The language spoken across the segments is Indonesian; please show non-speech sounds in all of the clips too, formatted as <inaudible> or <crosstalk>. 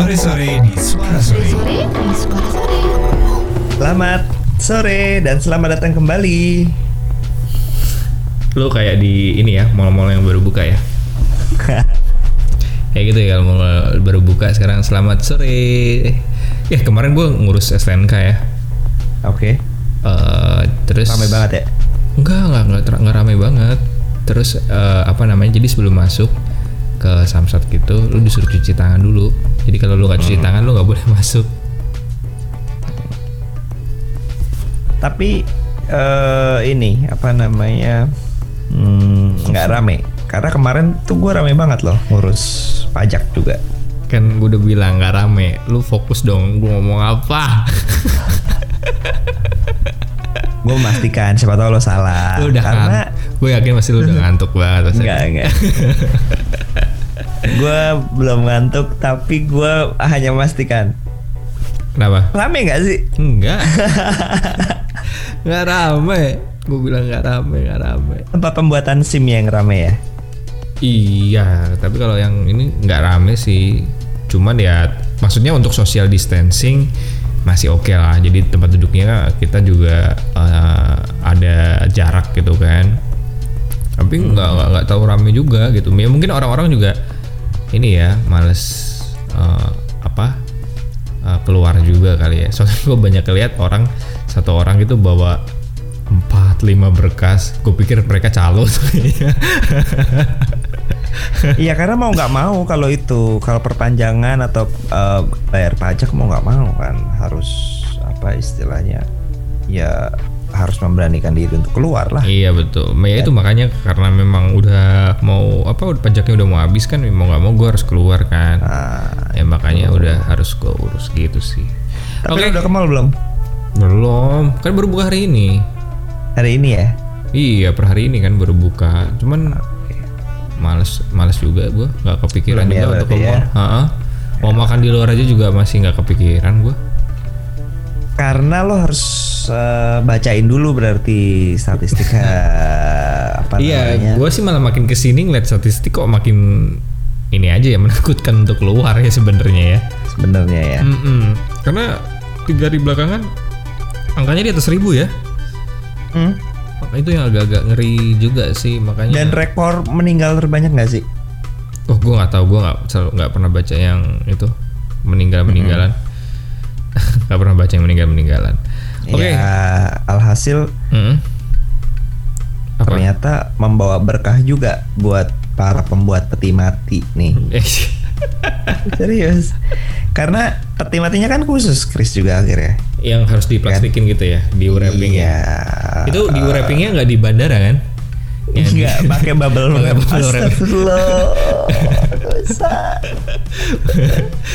Sore-sore di Suara Sore. Sore di Suara Sore. Selamat sore dan selamat datang kembali. Lu kayak di ini ya, mall-mall yang baru buka ya. <laughs> Kayak gitu ya kalau mall baru buka sekarang selamat sore. Ya kemarin gue ngurus STNK ya. Oke. Eh, terus Ramai banget ya. Enggak, enggak, enggak, enggak ramai banget. Terus eh, apa namanya? Jadi sebelum masuk ke Samsat gitu, lu disuruh cuci tangan dulu. Jadi kalau lu nggak cuci tangan, lu nggak boleh <laughs> masuk. Tapi eh ini apa namanya hmm, nggak rame. Karena kemarin tuh gue rame banget loh ngurus pajak juga. Kan gue udah bilang nggak rame. Lu fokus dong, gue ngomong apa? <laughs> Gue memastikan siapa tahu lo salah. lu udah Karena Gue yakin pasti lu udah <laughs> ngantuk banget. enggak enggak. Gue belum ngantuk tapi gue hanya memastikan Kenapa? rame nggak sih? Enggak. <laughs> Nggak rame. Gue bilang nggak rame, nggak rame. Tempat pembuatan SIM yang rame ya. Iya, tapi kalau yang ini nggak rame sih. Cuman ya, maksudnya untuk social distancing masih oke lah. Jadi tempat duduknya kita juga eh, ada jarak gitu kan. Tapi nggak nggak nggak tahu rame juga gitu. Ya mungkin orang-orang juga ini ya males eh, apa eh, keluar juga kali ya. <laughs> Soalnya gue banyak lihat orang satu orang itu bawa empat lima berkas. Gue pikir mereka calo. <laughs> Iya karena mau nggak mau kalau itu kalau perpanjangan atau eh, bayar pajak mau nggak mau kan harus apa istilahnya ya harus memberanikan diri untuk keluar lah. Iya betul. Ya itu makanya karena memang udah mau apa udah pajaknya udah mau habis kan mau nggak mau gue harus keluar kan. Nah, ya makanya udah harus gue urus gitu sih. tapi lu udah ke mall belum Belum, kan baru buka hari ini. hari ini ya? Iya per hari ini kan baru buka. Cuman males males juga gue nggak kepikiran Belum ya juga untuk ke berarti ya? mall. Ha-ha. Mau makan di luar aja juga masih nggak kepikiran gue. Karena lo harus eh, bacain dulu berarti statistik apa Iya, namanya? gue sih malah makin ke sini ngeliat statistik kok makin ini aja ya <laughs> menakutkan untuk keluar ya sebenarnya ya. Sebenarnya ya. Mm-mm. Karena tiga hari belakangan angkanya di atas seribu ya. Hmm. Maka itu yang agak-agak ngeri juga sih makanya. Dan rekor meninggal terbanyak nggak sih? oh gue nggak tahu gue nggak nggak pernah baca yang itu meninggal meninggalan. <laughs> Nggak pernah baca yang meninggal meninggalan. Oke. Ya alhasil Mm. Apa? ternyata membawa berkah juga buat para pembuat peti mati nih. <laughs> Serius. Karena peti matinya kan khusus Chris juga akhirnya. yang harus diplastikin gitu ya, di wrapping ya. Iya. Itu di wrappingnya nggak di bandara kan? Enggak pakai bubble <laughs> Pakai wrap. bubble wrap. Astagfirullah. Dosa.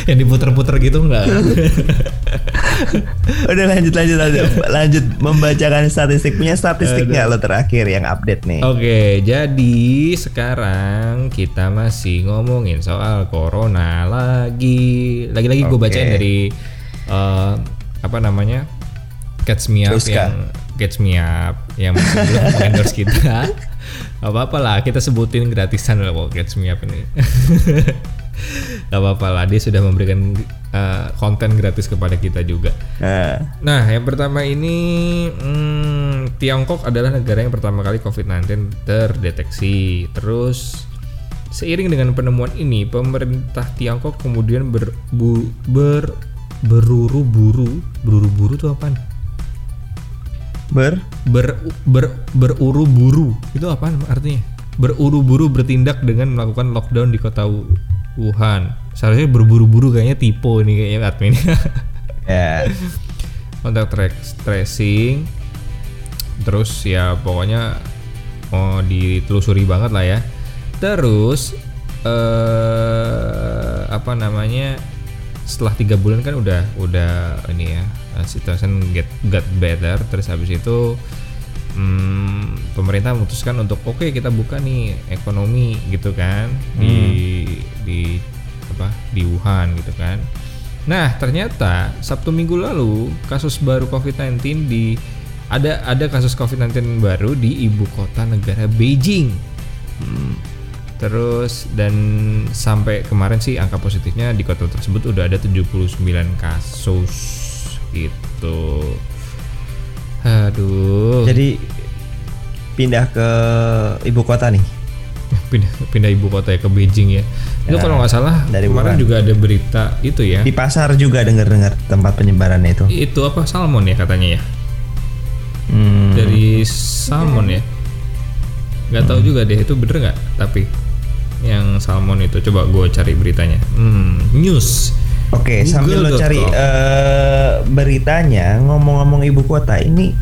yang diputer-puter gitu nggak? <laughs> Udah lanjut lanjut lanjut. Lanjut membacakan statistik punya statistik nggak lo terakhir yang update nih. Oke, jadi sekarang kita masih ngomongin soal corona lagi. Lagi-lagi gue bacain dari eh, apa namanya? Catch Me Up Ruska. yang Catch Me Up yang <laughs> endorse kita. Apa apa lah, kita sebutin gratisan lah kalau Catch Me Up ini. <laughs> Gak apa-apa lah, dia sudah memberikan eh, konten gratis kepada kita juga. Nah, Nah, yang pertama ini hmm, Tiongkok adalah negara yang pertama kali COVID-19 terdeteksi. Terus seiring dengan penemuan ini, pemerintah Tiongkok kemudian ber, bu- ber beruru-buru, beruru-buru itu apa? Ber Ber, ber beruru-buru itu apa artinya? Beruru-buru bertindak dengan melakukan lockdown di kota Wu- Wuhan. Seharusnya berburu-buru kayaknya tipe ini kayaknya admin. <laughs> ya. kontak track tracing terus ya pokoknya oh ditelusuri banget lah ya terus eh apa namanya setelah tiga bulan kan udah udah ini ya uh, situation get got better. Terus habis itu hmm, pemerintah memutuskan untuk oke kita buka nih ekonomi gitu kan di di apa di Wuhan gitu kan. Nah ternyata Sabtu minggu lalu kasus baru COVID-19 di ada ada kasus COVID-19 baru di ibu kota negara Beijing. Terus dan sampai kemarin sih angka positifnya di kota tersebut udah ada 79 kasus gitu. Aduh. Jadi pindah ke ibu kota nih. <laughs> pindah pindah ibu kota ya ke Beijing ya. Itu Ya, kalau nggak salah dari kemarin Wuhan. juga ada berita itu ya. Di pasar juga dengar-dengar tempat penyebarannya itu. Itu apa salmon ya katanya ya? Hmm, Dari salmon ya. Nggak tahu juga deh itu bener nggak tapi yang salmon itu coba gue cari beritanya. Hmm, news. Oke, sambil lo cari eh, beritanya, ngomong-ngomong ibu kota ini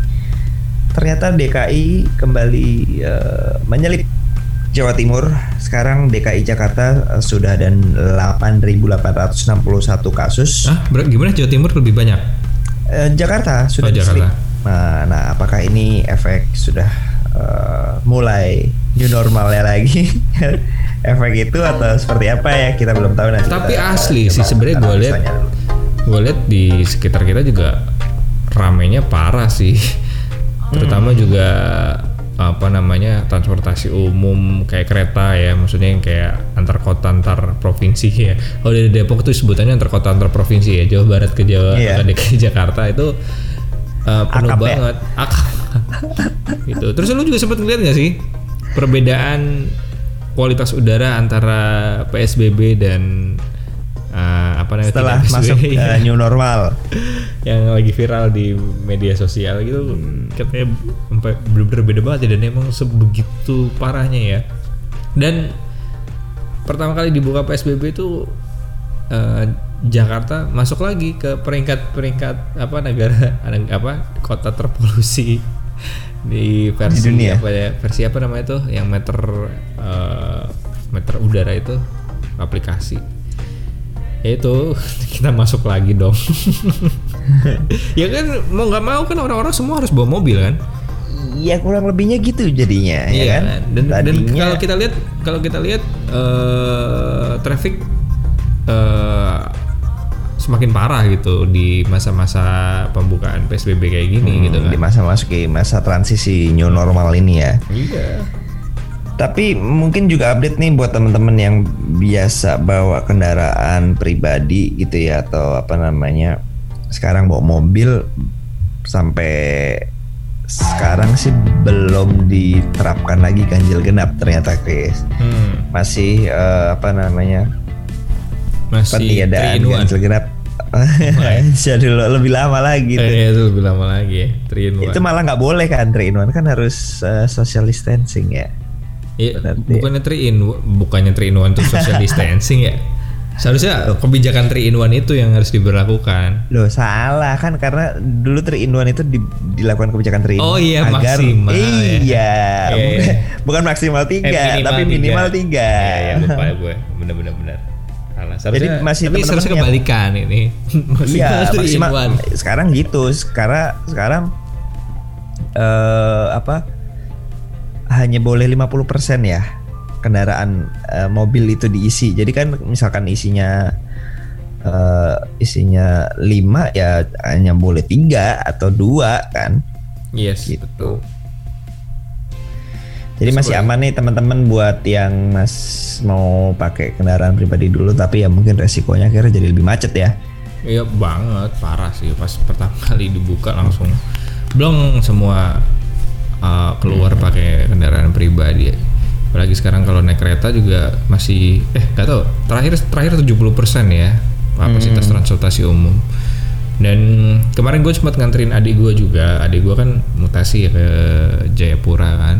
ternyata DKI kembali eh, menyelip Jawa Timur. Sekarang DKI Jakarta eh, sudah ada 8.861 kasus. Ah, gimana Jawa Timur lebih banyak? Eh, Jakarta sudah Oh. Jakarta. Nah, nah, apakah ini efek sudah eh, mulai new normalnya lagi? <laughs> efek itu atau seperti apa ya? Kita belum tahu nanti. Tapi kita asli coba sih sebenarnya gue lihat gue lihat di sekitar kita juga ramenya parah sih. Terutama juga apa namanya transportasi umum kayak kereta ya. Maksudnya yang kayak antar kota antar provinsi ya. Kalau dari Depok tuh sebutannya antar kota antar provinsi ya. Jawa Barat ke Jawa Iya. ke DKI <laughs> Jakarta itu uh, penuh Akap ya? banget. Akap. <laughs> Gitu. Terus lu juga sempat ngeliat gak sih perbedaan kualitas udara antara PSBB dan uh, apa namanya setelah tidak masuk <laughs> PSBB? eh, new normal. yang lagi viral di media sosial gitu katanya sampai bener-bener beda banget ya dan emang sebegitu parahnya ya dan pertama kali dibuka PSBB itu eh, Jakarta masuk lagi ke peringkat-peringkat apa negara <laughs> apa kota terpolusi di versi Di dunia. apa ya versi apa namanya tuh yang meter eh, meter udara itu aplikasi. Ya itu <laughs> kita masuk lagi dong. <laughs> Ya kan mau nggak mau kan orang-orang semua harus bawa mobil kan? Iya kurang lebihnya gitu jadinya, ya Iya kan? dan, dan Tadinya kalau kita lihat kalau kita lihat eh traffic eh, semakin parah gitu di masa-masa pembukaan PSBB kayak gini hmm, gitu kan. di masa masuki masa transisi new normal ini ya. iya Tapi mungkin juga update nih buat teman-teman yang biasa bawa kendaraan pribadi gitu ya atau apa namanya sekarang bawa mobil sampai sekarang sih belum diterapkan lagi ganjil genap ternyata Chris. hmm, Masih eh, apa namanya masih peniadaan 3 in 1. ganjil genap. <laughs> Jadi lo- lebih lama lagi tuh. Eh, itu lebih lama lagi ya 3 in 1. Itu malah nggak boleh kan 3 in 1 kan harus eh, social distancing ya. Iya, berarti- bukannya 3 in bukannya 3 in 1 itu social <laughs> distancing ya seharusnya kebijakan 3 in 1 itu yang harus diberlakukan Loh salah kan karena dulu 3 in 1 itu di- dilakukan kebijakan 3 in 1 Oh iya, agar maksimal ya. iya, Iya, bukan, bukan maksimal 3 Eh, tapi minimal 3. Iya, iya lupa gue. Bener-bener bener. Salah. Seharusnya, Jadi masih tapi seharusnya yang- kebalikan ini. <laughs> Iya, Maksimal three one. sekarang gitu. Sekarang sekarang eh apa? Hanya boleh 50% ya kendaraan eh, mobil itu diisi. Jadi kan misalkan isinya eh, isinya 5 ya hanya boleh tiga atau dua kan. Yes, Gitu. betul. Jadi Terus masih boleh. aman nih teman-teman buat yang mas mau pakai kendaraan pribadi dulu tapi ya mungkin resikonya akhirnya jadi lebih macet ya. Iya banget, parah sih pas pertama kali dibuka langsung blong semua uh, keluar pakai kendaraan pribadi. Apalagi sekarang kalau naik kereta juga masih eh gak tau terakhir terakhir 70% ya kapasitas transportasi umum. Dan kemarin gue sempat nganterin adik gue juga, adik gue kan mutasi ya ke Jayapura kan.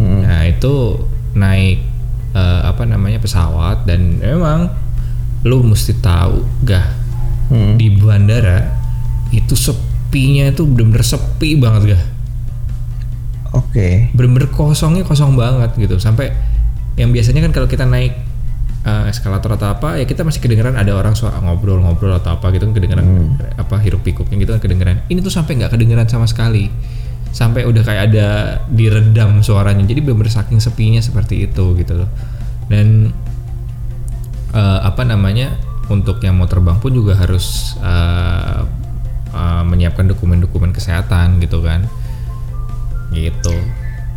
Nah itu naik eh, apa namanya pesawat dan memang lu mesti tahu gah Hmm. di bandara itu sepinya itu bener-bener sepi banget gah Oke. bener-bener kosongnya kosong banget gitu. Sampai yang biasanya kan kalau kita naik eh, eskalator atau apa ya kita masih kedengeran ada orang suara ngobrol-ngobrol atau apa gitu kan kedengeran apa hiruk pikuknya gitu kan kedengeran. Ini tuh sampai nggak kedengeran sama sekali. Sampai udah kayak ada diredam suaranya. Jadi bener-bener saking sepinya seperti itu gitu loh. Dan eh, apa namanya untuk yang mau terbang pun juga harus eh, eh, menyiapkan dokumen-dokumen kesehatan gitu kan gitu.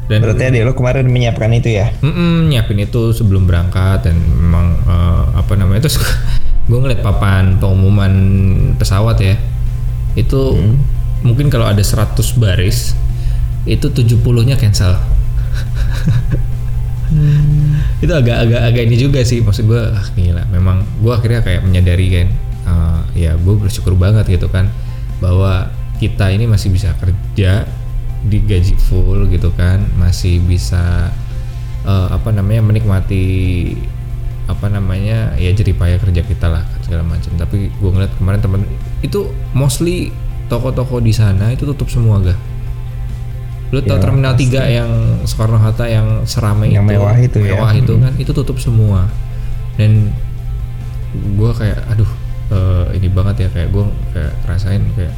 Dan Berarti adik lo kemarin menyiapkan itu ya? Mm-mm, nyiapin itu sebelum berangkat dan memang eh, apa namanya terus gue ngeliat papan pengumuman pesawat ya. Itu mungkin kalau ada 100 baris itu 70 nya cancel. Itu agak-agak agak ini juga sih maksud gue ah, gila. Memang gue akhirnya kayak menyadari kan eh, ya gue bersyukur banget gitu kan bahwa kita ini masih bisa kerja digaji full gitu kan masih bisa eh, apa namanya menikmati apa namanya ya jadi payah kerja kita lah segala macam. Tapi gue ngeliat kemarin temen itu mostly toko-toko di sana itu tutup semua gak lu tau Ya, terminal 3 yang Soekarno Hatta yang seramai Yang itu? mewah itu ya. mewah itu kan itu tutup semua. Dan gue kayak aduh eh, ini banget ya kayak gue kayak rasain kayak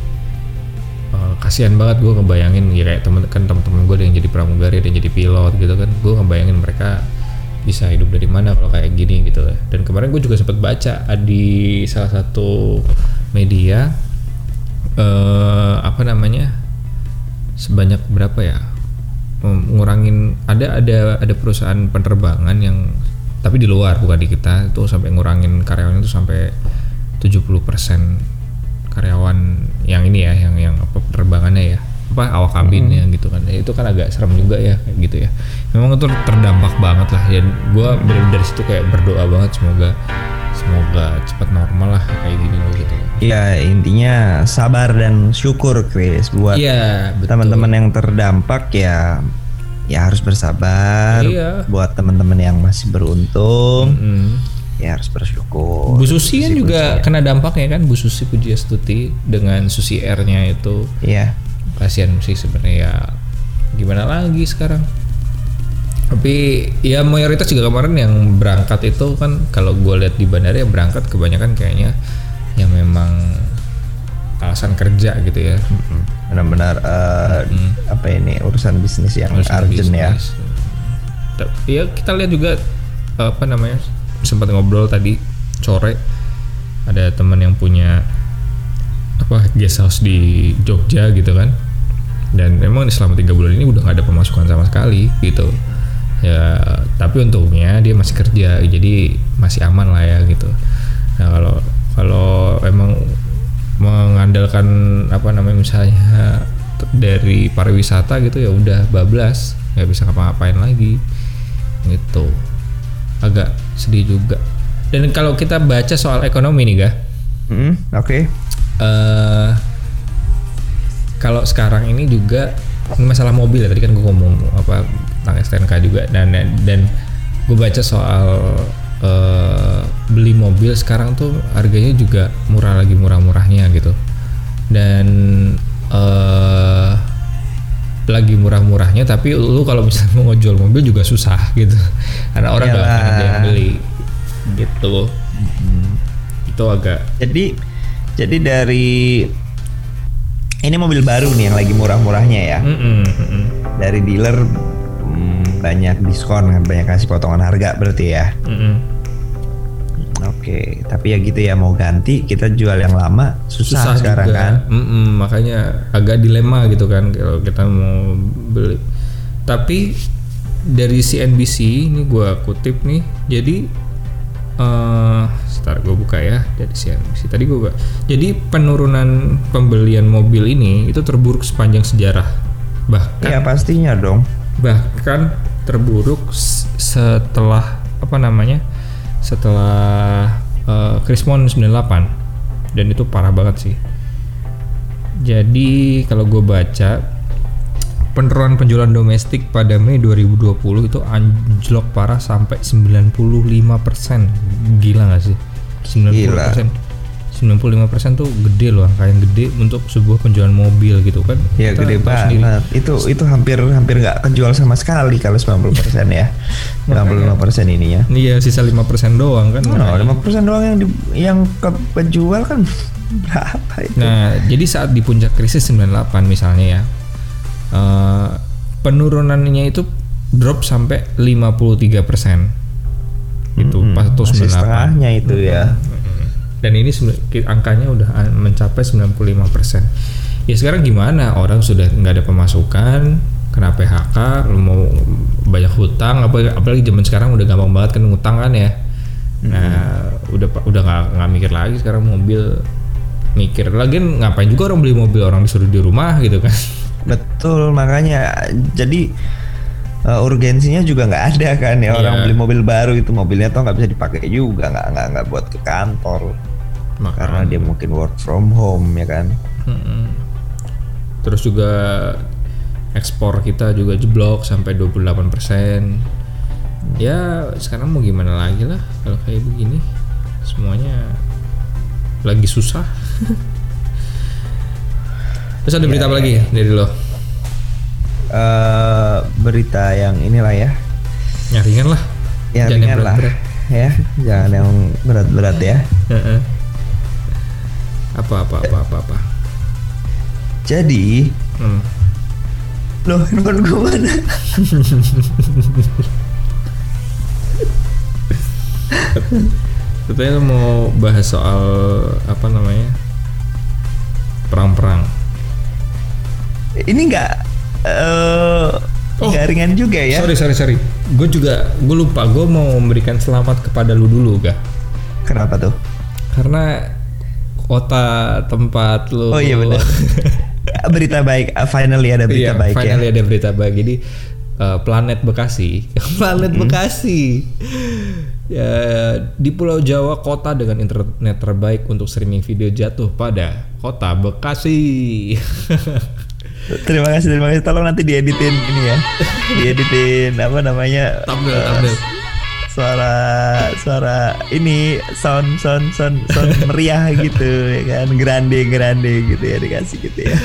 eh, kasihan banget gue ngebayangin ya kayak temen kan teman-teman gue yang jadi pramugari yang jadi pilot gitu kan. Gue ngebayangin mereka bisa hidup dari mana kalau kayak gini gitu lah dan kemarin gue juga sempat baca di salah satu media eh apa namanya sebanyak berapa ya ngurangin ada ada ada perusahaan penerbangan yang tapi di luar bukan di kita itu sampai ngurangin karyawan itu sampai 70% karyawan yang ini ya yang yang penerbangannya ya. Apa awak kabinnya gitu kan. Ya, itu kan agak serem juga ya kayak gitu ya. Memang itu terdampak banget lah. Ya gue dari situ kayak berdoa banget semoga semoga cepat normal lah kayak gini loh gitu. Iya intinya sabar dan syukur Chris. Buat betul. teman-teman yang terdampak ya ya harus bersabar. Iya. Buat teman-teman yang masih beruntung. Mm. Ya harus bersyukur. Bu Susi kan juga kena dampaknya kan Bu Susi Pujiastuti dengan Susi R-nya itu Iya. kasihan sih sebenarnya ya gimana lagi sekarang tapi ya mayoritas juga kemarin yang berangkat itu kan kalau gue lihat di bandara ya berangkat kebanyakan kayaknya yang memang alasan kerja gitu ya Benar-benar eh, apa ini urusan bisnis yang Urusan urgent ya. bisnis. Ta- Ya kita lihat juga apa namanya sempat ngobrol tadi sore. Ada teman yang punya apa guest house di Jogja gitu kan. Dan memang selama tiga bulan ini udah nggak ada pemasukan sama sekali gitu. Ya tapi untungnya dia masih kerja jadi masih aman lah ya gitu. Nah kalau kalau emang mengandalkan apa namanya misalnya dari pariwisata gitu ya udah bablas nggak bisa ngapa-ngapain lagi gitu. Agak sedih juga. Dan kalau kita baca soal ekonomi nih ga Mm, Oke. eh kalau sekarang ini juga ini masalah mobil ya tadi kan gue ngomong apa tentang STNK juga. Dan dan gue baca soal eh, beli mobil sekarang tuh harganya juga murah lagi murah-murahnya gitu. Dan eh lagi murah-murahnya tapi lu kalau misalnya mau jual mobil juga susah gitu karena orang nggak ada yang beli gitu itu agak Jadi jadi dari ini mobil baru nih yang lagi murah-murahnya ya. Mm-mm, mm-mm. Dari dealer mm, banyak diskon, banyak kasih potongan harga berarti ya. Mm-mm. Oke, tapi ya gitu ya mau ganti kita jual yang lama susah, sekarang juga. kan. Mm-mm, makanya agak dilema gitu kan kalau kita mau beli. Tapi dari CNBC ini gua kutip nih, jadi eh sebentar gue buka ya dari CNBC. Tadi gue buka. Jadi penurunan pembelian mobil ini itu terburuk sepanjang sejarah. Bahkan Ya pastinya dong. bahkan terburuk setelah apa namanya setelah uh, Krismon 98 dan itu parah banget sih. Jadi kalau gue baca penurunan penjualan domestik pada Mei 2020 itu anjlok parah sampai 95% gila gak sih? 90% 95% tuh gede loh angka yang gede untuk sebuah penjualan mobil gitu kan Ya gede sendiri. banget. Itu itu hampir hampir nggak kejual sama sekali kalau 90% ya. 95% ininya. Iya sisa 5% doang kan. Oh, 5% doang yang di, yang ke penjual kan <laughs> berapa itu? Nah, jadi saat di puncak krisis 98 misalnya ya. eh, penurunannya itu drop sampai 53%. Itu pas itu Masih 98. setengahnya itu ya. Dan ini angkanya udah an- mencapai 95%. Ya sekarang gimana? Orang sudah nggak ada pemasukan kena PHK, lu mau banyak hutang, apa apalagi zaman sekarang udah gampang banget kan ngutang kan ya. Nah, udah pa- udah nggak nggak mikir lagi sekarang mobil mikir lagi ngapain juga orang beli mobil orang disuruh di rumah gitu kan. Betul makanya jadi uh, urgensinya juga nggak ada kan ya orang Iya. beli mobil baru itu mobilnya tuh nggak bisa dipakai juga nggak nggak nggak buat ke kantor karena dia mungkin work from home ya kan. Mm-mm. Terus juga ekspor kita juga jeblok sampai 28%. Ya, sekarang mau gimana lagi lah kalau kayak begini. Semuanya lagi susah. <laughs> Terus ada berita apa lagi dari lo? Eh berita yang inilah ya, Yang ringan lah. yang Jangan yang ringan lah berat-berat. ya, jangan yang berat-berat ya. Apa apa apa apa apa. Jadi, Hmm. loh handphone gue mana? Katanya lo mau bahas soal apa namanya? Perang-perang. Ini nggak eh Oh. ringan juga ya? Sorry sorry sorry. Gue juga gue lupa. Gue mau memberikan selamat kepada lu dulu, ga? Kenapa tuh? Karena kota tempat lu. Oh iya benar. <laughs> berita baik, uh, finally ada berita Iya, baik ya. finally ada berita baik. Jadi eh, planet Bekasi, <laughs> planet Hmm. Bekasi. Ya, di Pulau Jawa kota dengan internet terbaik untuk streaming video jatuh pada kota Bekasi. <laughs> Terima kasih, terima kasih. Tolong nanti dieditin ini ya. Dieditin apa namanya? thumbnail, eh, thumbnail. Suara suara ini sound sound sound sound <laughs> meriah gitu ya kan. Grande grande gitu ya dikasih gitu ya.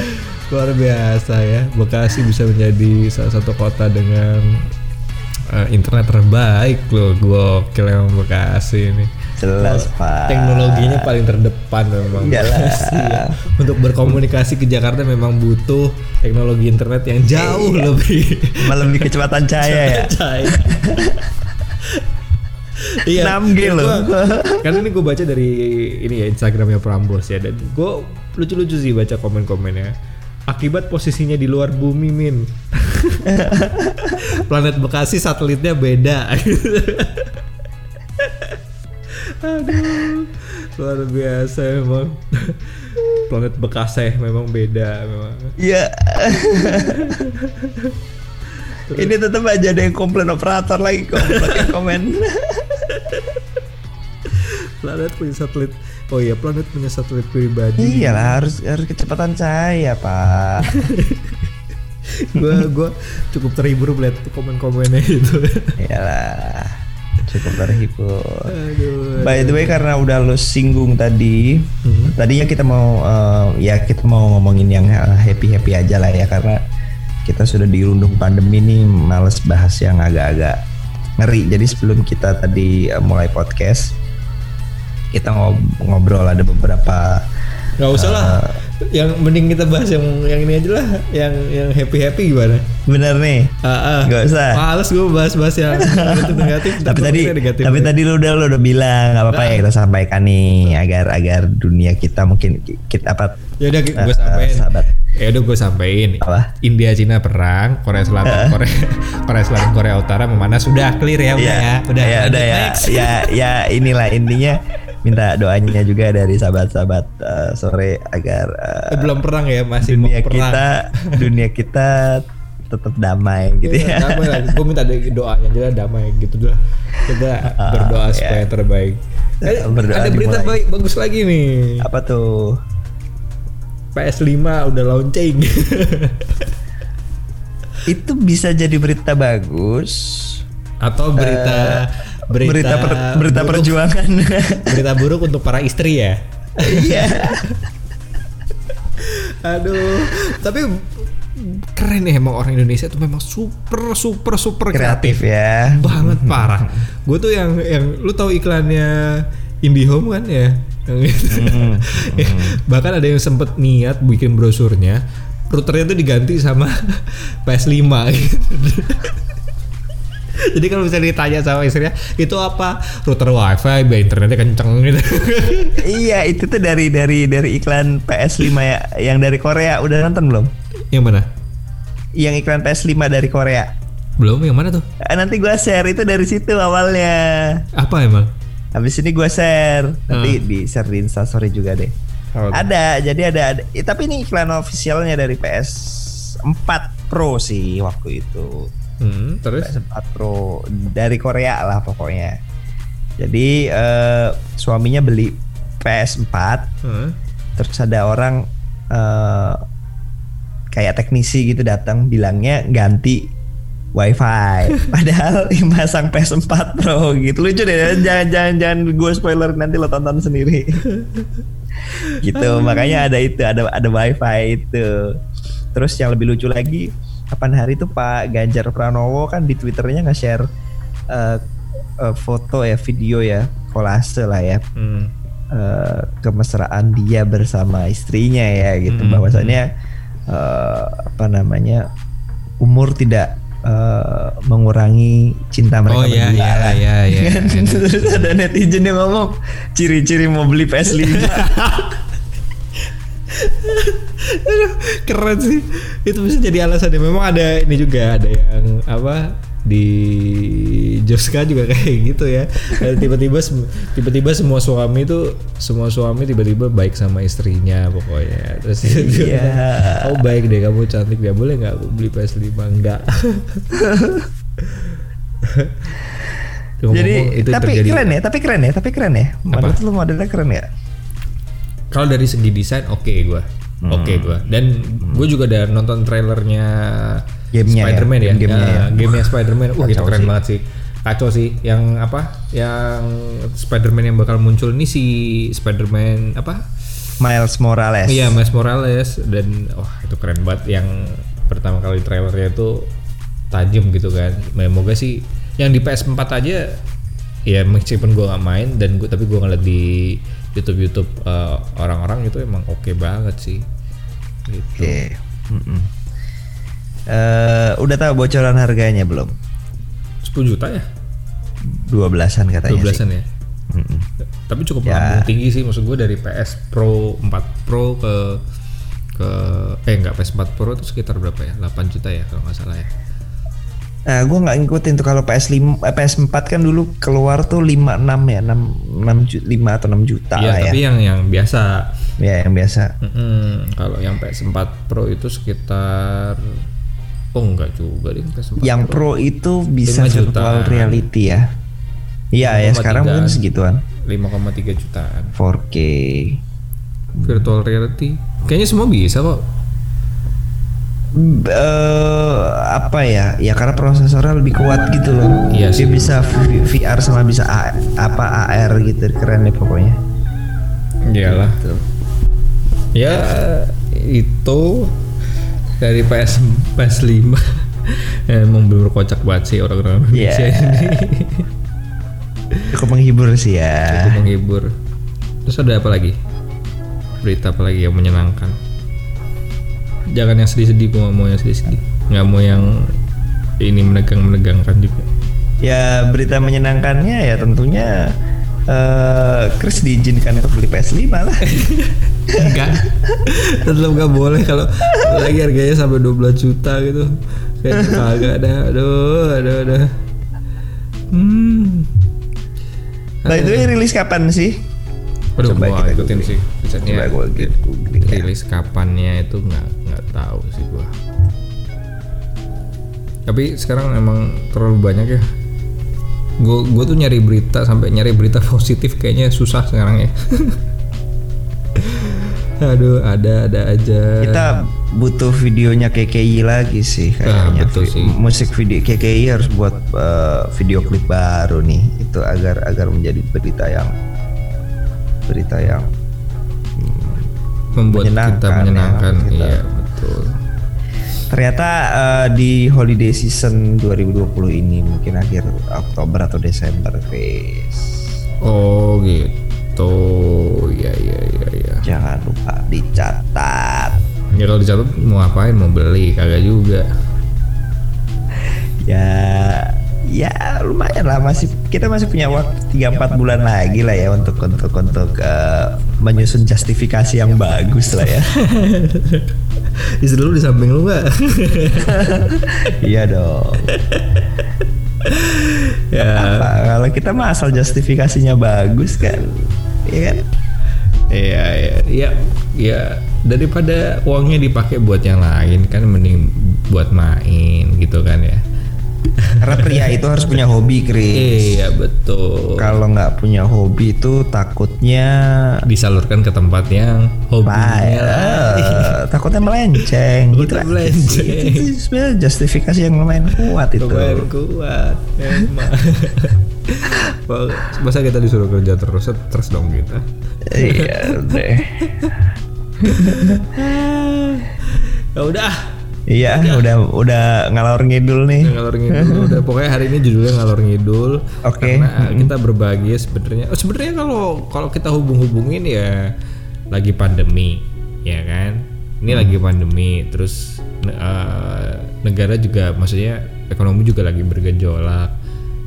Luar biasa ya, Bekasi bisa menjadi salah satu kota dengan eh, internet terbaik loh. Gokil emang Bekasi ini. Jelas, Pak. Teknologinya paling terdepan memang. Bekasi ya. Untuk berkomunikasi ke Jakarta memang butuh teknologi internet yang jauh Iya. lebih Malah lebih kecepatan cahaya ya. <laughs> percaya. Iya. 6G dan loh. Kan ini gue baca dari ini ya Instagramnya Prambors ya dan gue lucu-lucu sih baca komen-komennya. Akibat posisinya di luar bumi min. <laughs> Planet Bekasi satelitnya beda. Aduh, luar biasa emang. Planet Bekasi memang beda memang. Iya. <laughs> Ini tetap aja ada yang komplain operator lagi komplain komen. Planet punya satelit. Oh iya, planet punya satelit pribadi. Iyalah harus harus kecepatan cahaya pak. <laughs> gua gua cukup terhibur melihat komen-komennya itu. Iyalah cukup terhibur. Aduh. By the way karena udah lo singgung tadi, Hmm. tadinya kita mau eh, ya kita mau ngomongin yang happy happy aja lah ya karena kita sudah dirundung pandemi nih, males bahas yang agak-agak ngeri. Jadi sebelum kita tadi eh, mulai podcast, kita ngob- ngobrol ada beberapa Gak usah lah. yang mending kita bahas yang yang ini aja lah, yang yang happy happy gimana? bener nih. Ah, ah. Nggak usah. Males gue bahas-bahas yang negatif negatif. <laughs> tapi tadi negatif. tapi tadi lu udah lu udah bilang nggak apa-apa ya kita sampaikan nih agar agar dunia kita mungkin kita apa ya udah gue eh, sampein. sahabat. Ya udah gue sampein. Apa? India Cina perang, Korea Selatan Korea <laughs> Korea Selatan Korea Utara memanas sudah clear ya udah Iya, ya. Udah ya, udah ya, next. ya, ya inilah intinya minta doanya juga dari sahabat-sahabat eh, sore agar eh, Eh, belum perang ya masih dunia mau perang. kita dunia kita tetap damai gitu Iya, ya. damai lah. Gue minta do- doanya aja lah, damai gitu dah. Kita berdoa iya. supaya terbaik. Eh, Berdoa ada berita dimulai. baik bagus lagi nih. Apa tuh? PS5 udah launching. Itu bisa jadi berita bagus. Atau berita berita Eh, berita per- berita buruk, perjuangan. <laughs> berita buruk untuk para istri ya. Iya. Aduh, tapi keren ya emang orang Indonesia tuh memang super super super kreatif, Kreatif ya. banget parah. Gue tuh yang yang lu tahu iklannya IndiHome kan ya? Yang itu. Hmm, <laughs> Bahkan ada yang sempet niat bikin brosurnya, routernya tuh diganti sama <laughs> PS5 gitu. <laughs> Jadi kalau misalnya ditanya sama istrinya itu apa router wifi, biar internetnya kenceng gitu. iya, itu tuh dari dari dari iklan PS5 ya yang dari Korea udah nonton belum? yang mana? yang iklan PS5 dari Korea. Belum yang mana tuh? Eh, Nanti gua share itu dari situ awalnya. Apa emang? Habis ini gua share. Nanti Hmm. di share di Instastory juga deh. Tuh? Ada, jadi ada, ada. eh, tapi ini iklan officialnya dari PS4 Pro sih waktu itu. Hmm, terus? PS4 Pro dari Korea lah pokoknya. Jadi eh, suaminya beli PS4, Hmm. terus ada orang eh, kayak teknisi gitu datang bilangnya ganti wifi. <laughs> Padahal yang pasang PS4 Pro gitu. Lucu deh. Jangan jangan jangan gue spoiler nanti lo tonton sendiri. <laughs> Gitu. Makanya ada itu ada ada wifi itu. Terus yang lebih lucu lagi kapan hari itu Pak Ganjar Pranowo kan di twitternya nge-share eh, eh, foto ya video ya kolase lah ya. Hmm. eh, kemesraan dia bersama istrinya ya gitu. Hmm. bahwasannya eh, apa namanya umur tidak eh, mengurangi cinta mereka Oh iya berdua iya lah. iya iya. Kan? <laughs> Terus ada netizen yang ngomong ciri-ciri mau beli PS5 <laughs> Keren sih. Itu bisa jadi alasan Memang ada ini juga ada yang apa di Joska juga <laughs> kayak gitu ya. Tiba-tiba tiba-tiba semua suami itu semua suami tiba-tiba baik sama istrinya pokoknya. Terus dia Iya. bilang, Oh baik deh kamu cantik dia boleh nggak aku beli PS5 enggak. <laughs> jadi itu tapi terjadi- keren ya tapi keren ya tapi keren ya menurut lu modelnya keren ya Kalau dari segi desain oke gua. Hmm. Oke gua. Dan gue juga udah nonton trailernya Gamenya ya, Spider-Man ya. Ya, ya. Gamenya Spider-Man. Wah, itu Kacau keren sih. banget sih. Kacau sih. Yang apa? Yang Spider-Man yang bakal muncul ini si Spider-Man apa? Miles Morales Iya, Miles Morales dan wah itu keren banget yang pertama kali trailernya itu tajam gitu kan. Semoga sih yang di PS4 aja ya meskipun gua nggak main dan gua tapi gua ngeliat di YouTube YouTube eh, orang-orang itu emang oke banget sih. Gitu. Oke. Mm-mm. Eh, udah tahu bocoran harganya belum 10 juta ya? 12-an katanya 12-an sih. ya? Mm-mm. Tapi cukup Ya. melambung tinggi sih maksud gue dari PS Pro 4 Pro ke ke eh enggak PS4 Pro itu sekitar berapa ya? 8 juta ya kalau nggak salah ya. Nah, gue nggak ngikutin tuh kalau PS5, eh, PS4 kan dulu keluar tuh 56 ya, 6, 6 ju- 5 atau 6 juta Iya, lah ya. tapi yang yang biasa. Ya, yang biasa. Mm-mm. Kalau yang PS4 Pro itu sekitar oh enggak juga deh PS4 Yang Pro itu bisa 5 jutaan. virtual reality ya. Iya, ya 5,3. sekarang mungkin segituan. 5,3 jutaan. 4K. Virtual reality. Kayaknya semua bisa kok. B- eh, apa ya? Ya karena prosesornya lebih kuat gitu loh. Iya Dia sih. bisa V- VR sama bisa A- apa AR gitu. Keren deh pokoknya. Iyalah. Tuh. Ya itu dari PS PS5 <laughs> emang bener kocak banget sih orang-orang Indonesia Iya. ini Cukup menghibur sih ya. cukup menghibur. Terus ada apa lagi? Berita apa lagi yang menyenangkan? Jangan yang sedih-sedih, nggak mau yang sedih-sedih. Nggak mau yang ini menegang-menegangkan juga. Ya berita menyenangkannya ya tentunya eh Chris diizinkan untuk beli PS5 lah. <laughs> Enggak. Tetap nggak boleh kalau lagi harganya sampai 12 juta gitu. Kayak kagak ada. Aduh, aduh, aduh. Hmm. Nah itu rilis kapan sih? Aduh, Coba gua kita ikutin googling. sih. Risetnya Coba gua gitu, googling ya. rilis kapannya itu nggak nggak tahu sih gua. Tapi sekarang emang terlalu banyak ya. Gue gue tuh nyari berita sampai nyari berita positif kayaknya susah sekarang ya. <laughs> Aduh, ada ada aja. Kita butuh videonya KKI lagi sih kayaknya. Ah, betul Vi- sih. Musik video KKI harus buat eh, video klip baru nih. Itu agar agar menjadi berita yang berita yang membuat kita menyenangkan ya, menyenangkan. kita. Iya, betul. ternyata eh, di holiday season 2020 ini mungkin akhir Oktober atau Desember guys. Oh, gitu. Ya kalau dicatat mau ngapain? Mau beli kagak juga. Ya ya lumayan lah masih kita masih punya waktu 3 4 bulan lagi lah ya untuk untuk untuk eh, menyusun justifikasi yang bagus lah ya. <laughs> Istri lu di samping lu nggak? <laughs> iya dong. ya. Apa, kalau kita mah asal justifikasinya bagus kan, iya kan? Iya, iya, iya, iya. Daripada uangnya dipakai buat yang lain kan mending buat main gitu kan ya. Karena pria itu harus punya hobi, Chris. Iya betul. Kalau nggak punya hobi itu takutnya Disalurkan ke tempat yang hobinya lah. <laughs> takutnya melenceng gitu lah. melenceng. Itu, itu sebenarnya justifikasi yang lumayan kuat itu. Lumayan kuat emang. <laughs> Masa kita disuruh kerja terus terus dong kita. iya deh. <laughs> Ya udah, Iya, udah. udah ngalor ngidul nih. ngalor ngidul <laughs> udah. Pokoknya hari ini judulnya ngalor ngidul. Oke. karena kita berbagi sebenarnya. Oh, sebenarnya kalau kalau kita hubung-hubungin ya lagi pandemi ya kan? Ini lagi pandemi terus eh, negara juga maksudnya ekonomi juga lagi bergejolak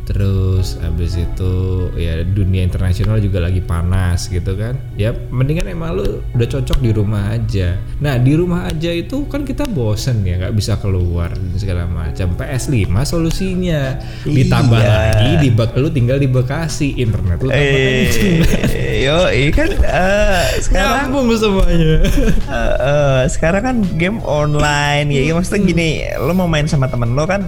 terus habis itu ya dunia internasional juga lagi panas gitu kan. Ya mendingan emang lu udah cocok di rumah aja. Nah di rumah aja itu kan kita bosen ya nggak bisa keluar dan segala macam. PS5 solusinya. Ditambah Iya. lagi di lu tinggal di Bekasi internet lu. Eh, yo, iya kan eh, sekarang nyambung semuanya. Eh, eh, sekarang kan game online ya, maksudnya gini, lo mau main sama temen lo kan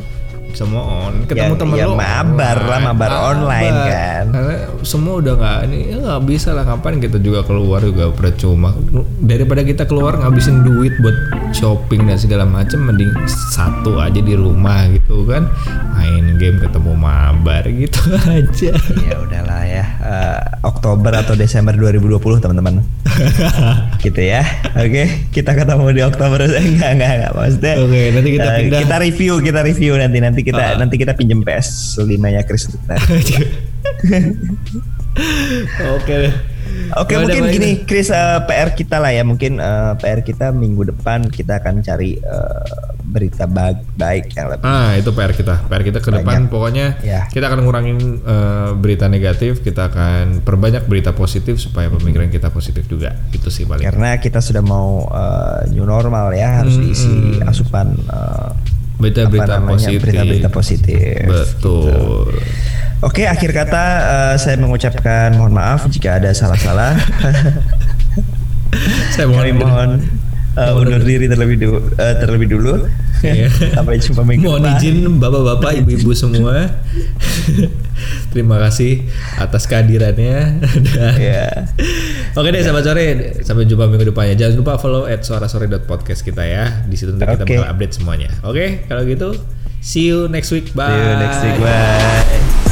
semua on ketemu Ya- temen ya lu. mabar lah, mabar online kan. karena semua udah nggak ini ya nggak bisa lah. Kapan kita juga keluar juga percuma. Daripada kita keluar ngabisin duit buat shopping dan segala macam mending satu aja di rumah gitu kan. Main game ketemu mabar gitu <laughs> aja. Ya udahlah ya. Eh, Oktober atau Desember 2020 teman-teman. <laughs> Gitu ya. Oke kita ketemu di Oktober. <laughs> Enggak enggak enggak maksudnya Oke, nanti kita eh, pindah. kita review kita review nanti nanti kita Ah. nanti kita pinjem PS 5 nya Chris. <laughs> Oke. Oke udah, mungkin baik gini. Chris eh, PR kita lah ya. Mungkin eh, PR kita minggu depan kita akan cari eh, berita ba- baik yang lebih Ah itu PR kita, PR kita ke depan. Pokoknya Ya. kita akan ngurangin eh, berita negatif, kita akan perbanyak berita positif supaya pemikiran kita positif juga. Itu sih paling. karena kita sudah mau eh, new normal ya. Harus diisi asupan eh, Berita-berita positif. berita-berita positif. Betul. Oke, akhir kata eh, saya mengucapkan mohon maaf jika ada salah-salah. <laughs> Saya mohon Kami mohon eh, undur diri terlebih dulu. terlebih <laughs> dulu. Sampai jumpa minggu Mohon depan. izin bapak-bapak, ibu-ibu semua. <laughs> Terima kasih atas kehadirannya. <laughs> Dan Ya. Oke deh sahabat sore, sampai jumpa minggu depannya. Jangan lupa follow at suarasore.podcast kita ya. Di situ nanti kita Oke. bakal update semuanya. Oke, kalau gitu see you next week. Bye. See you next week. Bye.